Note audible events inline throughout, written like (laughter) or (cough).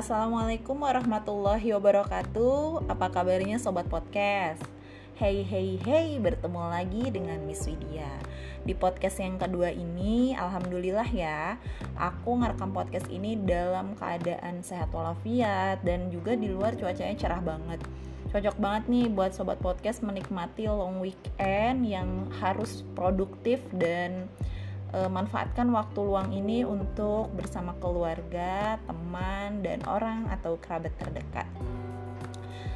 Assalamualaikum warahmatullahi wabarakatuh. Apa kabarnya Sobat Podcast? Hey hey hey, bertemu lagi dengan Miss Widya. Di podcast yang kedua ini, Alhamdulillah ya Aku ngerekam podcast ini dalam keadaan sehat walafiat Dan juga di luar cuacanya cerah banget. Cocok banget nih buat Sobat Podcast menikmati long weekend yang harus produktif dan e, manfaatkan waktu luang ini untuk bersama keluarga, teman, dan orang atau kerabat terdekat.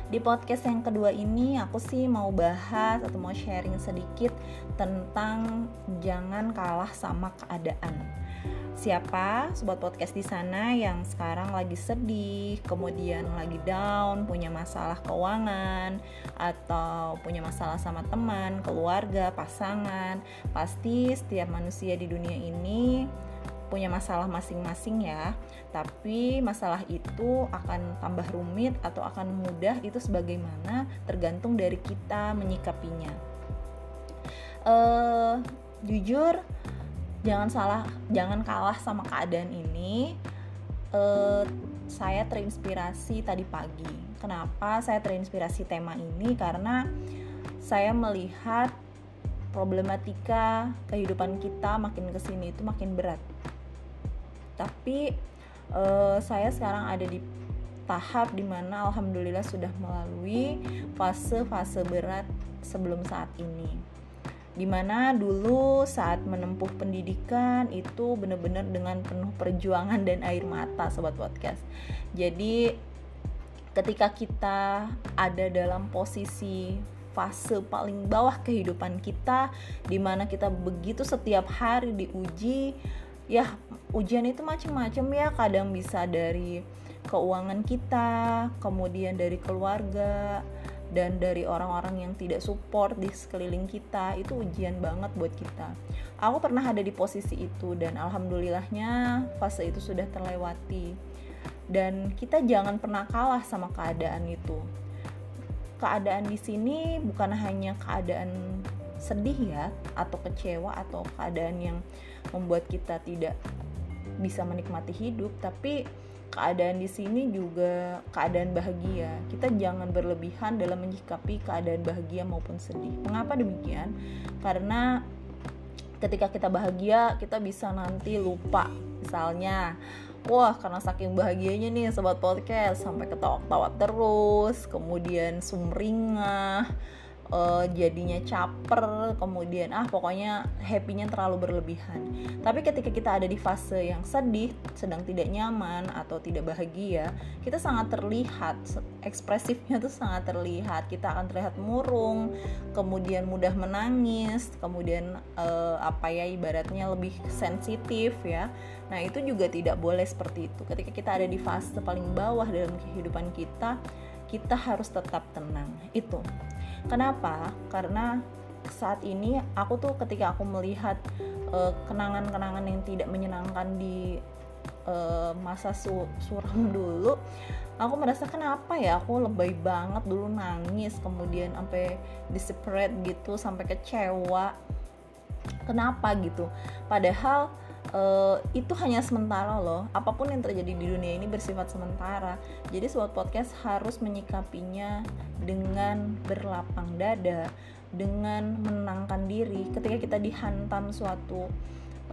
Di podcast yang kedua ini aku sih mau bahas atau mau sharing sedikit tentang jangan kalah sama keadaan siapa sobat podcast di sana yang sekarang lagi sedih, kemudian lagi down, punya masalah keuangan atau punya masalah sama teman, keluarga, pasangan. Pasti setiap manusia di dunia ini punya masalah masing-masing ya. Tapi masalah itu akan tambah rumit atau akan mudah itu sebagaimana tergantung dari kita menyikapinya. Uh, jujur jangan salah jangan kalah sama keadaan ini uh, saya terinspirasi tadi pagi kenapa saya terinspirasi tema ini karena saya melihat problematika kehidupan kita makin ke sini itu makin berat tapi uh, saya sekarang ada di tahap di mana alhamdulillah sudah melalui fase-fase berat sebelum saat ini. Di mana dulu saat menempuh pendidikan itu benar-benar dengan penuh perjuangan dan air mata sobat podcast. Jadi ketika kita ada dalam posisi fase paling bawah kehidupan kita di mana kita begitu setiap hari diuji ya ujian itu macam-macam ya kadang bisa dari keuangan kita kemudian dari keluarga dan dari orang-orang yang tidak support di sekeliling kita itu ujian banget buat kita. Aku pernah ada di posisi itu dan alhamdulillahnya fase itu sudah terlewati. Dan kita jangan pernah kalah sama keadaan itu. Keadaan di sini bukan hanya keadaan sedih ya atau kecewa atau keadaan yang membuat kita tidak bisa menikmati hidup, tapi keadaan di sini juga keadaan bahagia. Kita jangan berlebihan dalam menyikapi keadaan bahagia maupun sedih. Mengapa demikian? Karena ketika kita bahagia, kita bisa nanti lupa. Misalnya, wah karena saking bahagianya nih sobat podcast sampai ketawa-ketawa terus, kemudian sumringah, uh, jadinya caper kemudian ah pokoknya happynya terlalu berlebihan. Tapi ketika kita ada di fase yang sedih sedang tidak nyaman atau tidak bahagia kita sangat terlihat ekspresifnya tuh sangat terlihat. Kita akan terlihat murung kemudian mudah menangis kemudian uh, apa ya ibaratnya lebih sensitif ya. Nah itu juga tidak boleh seperti itu. Ketika kita ada di fase paling bawah dalam kehidupan kita kita harus tetap tenang itu Kenapa? Karena saat ini aku tuh ketika aku melihat eh, kenangan-kenangan yang tidak menyenangkan di uh, masa su suram (laughs) dulu, aku merasa kenapa ya aku lebay banget dulu nangis, kemudian sampai disepret gitu, sampai kecewa. Kenapa gitu? Padahal uh, itu hanya sementara loh. Apa pun yang terjadi di dunia ini bersifat sementara. Jadi suatu podcast harus menyikapinya dengan berlapang dada, dengan menenangkan diri. Ketika kita dihantam suatu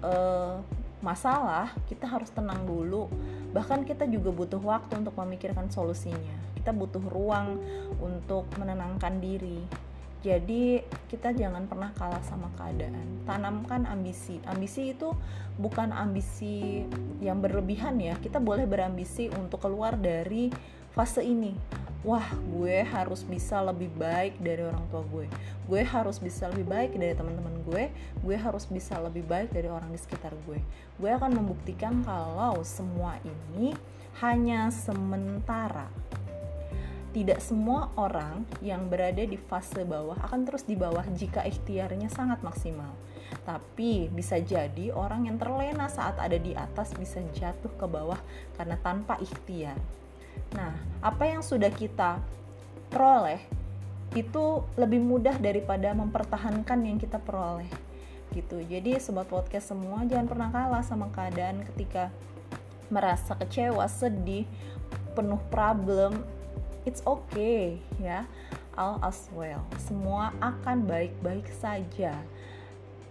uh, masalah, kita harus tenang dulu. Bahkan kita juga butuh waktu untuk memikirkan solusinya. Kita butuh ruang untuk menenangkan diri jadi kita jangan pernah kalah sama keadaan. Tanamkan ambisi. Ambisi itu bukan ambisi yang berlebihan ya. Kita boleh berambisi untuk keluar dari fase ini. Wah, gue harus bisa lebih baik dari orang tua gue. Gue harus bisa lebih baik dari teman-teman gue. Gue harus bisa lebih baik dari orang di sekitar gue. Gue akan membuktikan kalau semua ini hanya sementara tidak semua orang yang berada di fase bawah akan terus di bawah jika ikhtiarnya sangat maksimal. Tapi bisa jadi orang yang terlena saat ada di atas bisa jatuh ke bawah karena tanpa ikhtiar. Nah, apa yang sudah kita peroleh itu lebih mudah daripada mempertahankan yang kita peroleh gitu. Jadi sobat podcast semua jangan pernah kalah sama keadaan ketika merasa kecewa, sedih, penuh problem it's okay ya. All as well. Semua akan baik-baik saja.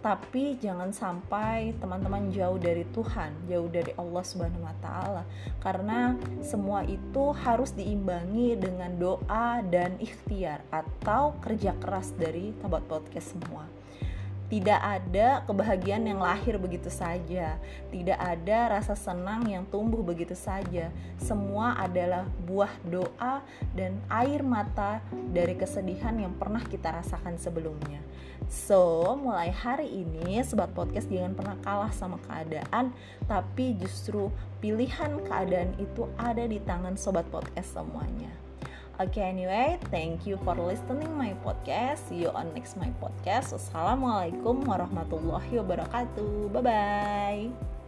Tapi jangan sampai teman-teman jauh dari Tuhan, jauh dari Allah Subhanahu wa taala. Karena semua itu harus diimbangi dengan doa dan ikhtiar atau kerja keras dari tabat podcast semua. Tidak ada kebahagiaan yang lahir begitu saja, tidak ada rasa senang yang tumbuh begitu saja. Semua adalah buah doa dan air mata dari kesedihan yang pernah kita rasakan sebelumnya. So, mulai hari ini sobat podcast jangan pernah kalah sama keadaan, tapi justru pilihan keadaan itu ada di tangan sobat podcast semuanya. Oke, okay, anyway, thank you for listening my podcast. See you on next my podcast. Wassalamualaikum warahmatullahi wabarakatuh. Bye bye.